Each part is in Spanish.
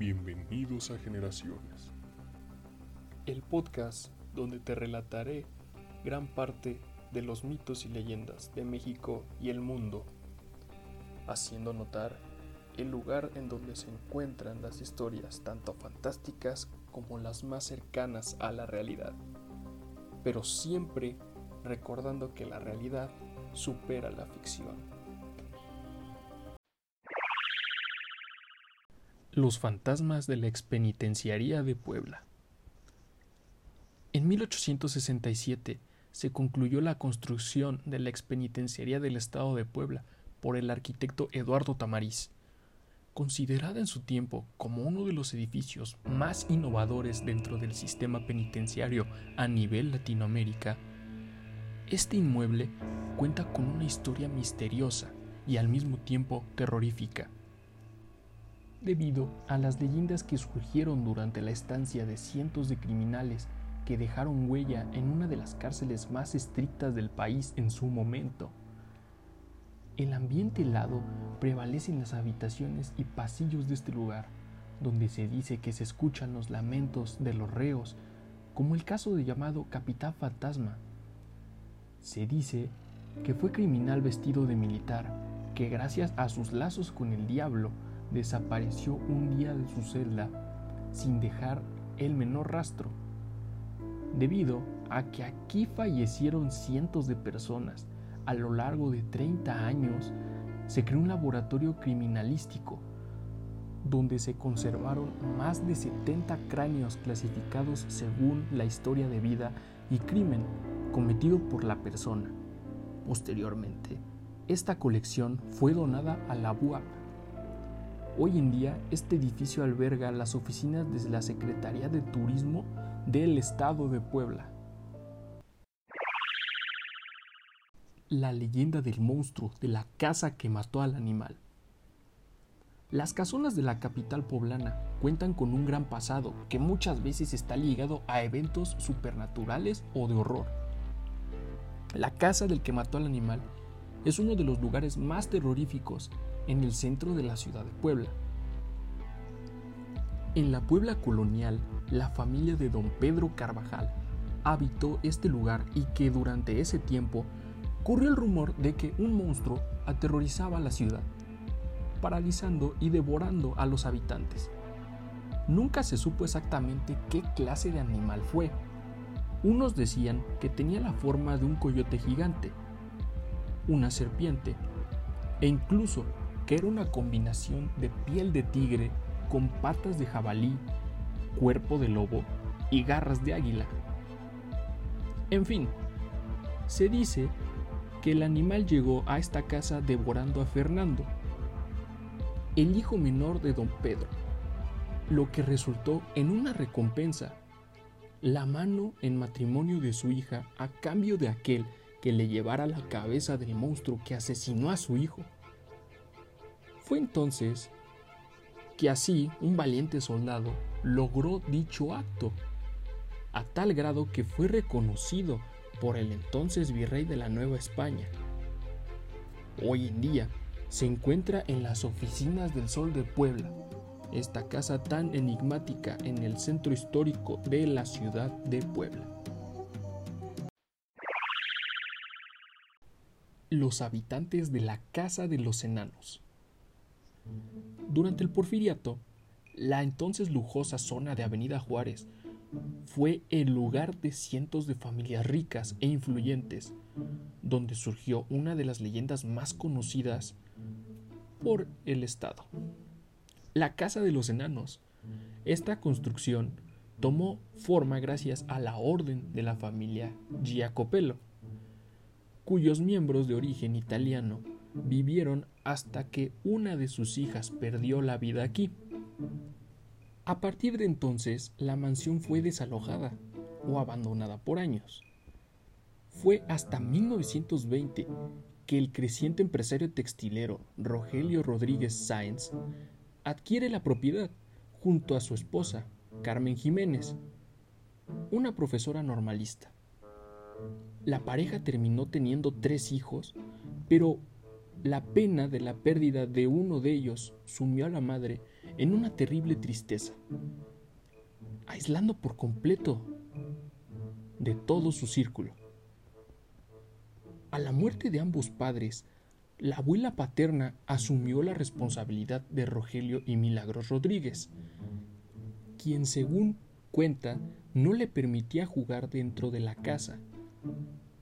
Bienvenidos a Generaciones. El podcast donde te relataré gran parte de los mitos y leyendas de México y el mundo, haciendo notar el lugar en donde se encuentran las historias tanto fantásticas como las más cercanas a la realidad, pero siempre recordando que la realidad supera la ficción. Los fantasmas de la expenitenciaría de Puebla. En 1867 se concluyó la construcción de la expenitenciaría del Estado de Puebla por el arquitecto Eduardo Tamariz. Considerada en su tiempo como uno de los edificios más innovadores dentro del sistema penitenciario a nivel Latinoamérica, este inmueble cuenta con una historia misteriosa y al mismo tiempo terrorífica. Debido a las leyendas que surgieron durante la estancia de cientos de criminales que dejaron huella en una de las cárceles más estrictas del país en su momento. El ambiente helado prevalece en las habitaciones y pasillos de este lugar, donde se dice que se escuchan los lamentos de los reos, como el caso de llamado Capitán Fantasma, se dice que fue criminal vestido de militar, que gracias a sus lazos con el diablo desapareció un día de su celda sin dejar el menor rastro, debido a que aquí fallecieron cientos de personas. A lo largo de 30 años se creó un laboratorio criminalístico donde se conservaron más de 70 cráneos clasificados según la historia de vida y crimen cometido por la persona. Posteriormente, esta colección fue donada a la UAP. Hoy en día, este edificio alberga las oficinas de la Secretaría de Turismo del Estado de Puebla. La leyenda del monstruo de la casa que mató al animal. Las casonas de la capital poblana cuentan con un gran pasado que muchas veces está ligado a eventos supernaturales o de horror. La casa del que mató al animal es uno de los lugares más terroríficos en el centro de la ciudad de Puebla. En la Puebla colonial, la familia de don Pedro Carvajal habitó este lugar y que durante ese tiempo corrió el rumor de que un monstruo aterrorizaba la ciudad paralizando y devorando a los habitantes. Nunca se supo exactamente qué clase de animal fue. Unos decían que tenía la forma de un coyote gigante, una serpiente, e incluso que era una combinación de piel de tigre con patas de jabalí, cuerpo de lobo y garras de águila. En fin, se dice que el animal llegó a esta casa devorando a Fernando, el hijo menor de don Pedro, lo que resultó en una recompensa, la mano en matrimonio de su hija a cambio de aquel que le llevara la cabeza del monstruo que asesinó a su hijo. Fue entonces que así un valiente soldado logró dicho acto, a tal grado que fue reconocido por el entonces virrey de la Nueva España. Hoy en día, se encuentra en las oficinas del Sol de Puebla, esta casa tan enigmática en el centro histórico de la ciudad de Puebla. Los habitantes de la Casa de los Enanos. Durante el porfiriato, la entonces lujosa zona de Avenida Juárez fue el lugar de cientos de familias ricas e influyentes, donde surgió una de las leyendas más conocidas por el Estado. La Casa de los Enanos. Esta construcción tomó forma gracias a la orden de la familia Giacopello, cuyos miembros de origen italiano vivieron hasta que una de sus hijas perdió la vida aquí. A partir de entonces, la mansión fue desalojada o abandonada por años. Fue hasta 1920 que el creciente empresario textilero Rogelio Rodríguez Sáenz adquiere la propiedad junto a su esposa, Carmen Jiménez, una profesora normalista. La pareja terminó teniendo tres hijos, pero la pena de la pérdida de uno de ellos sumió a la madre en una terrible tristeza, aislando por completo de todo su círculo. A la muerte de ambos padres, la abuela paterna asumió la responsabilidad de Rogelio y Milagros Rodríguez, quien según cuenta no le permitía jugar dentro de la casa,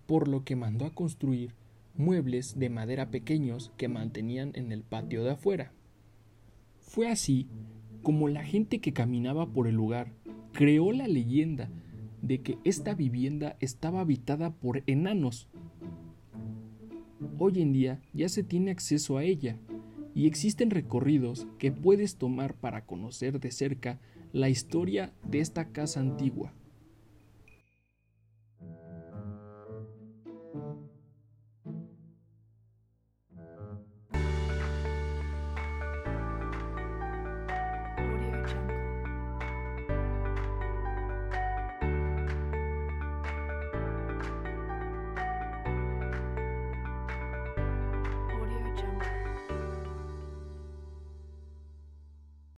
por lo que mandó a construir muebles de madera pequeños que mantenían en el patio de afuera. Fue así como la gente que caminaba por el lugar creó la leyenda de que esta vivienda estaba habitada por enanos. Hoy en día ya se tiene acceso a ella y existen recorridos que puedes tomar para conocer de cerca la historia de esta casa antigua.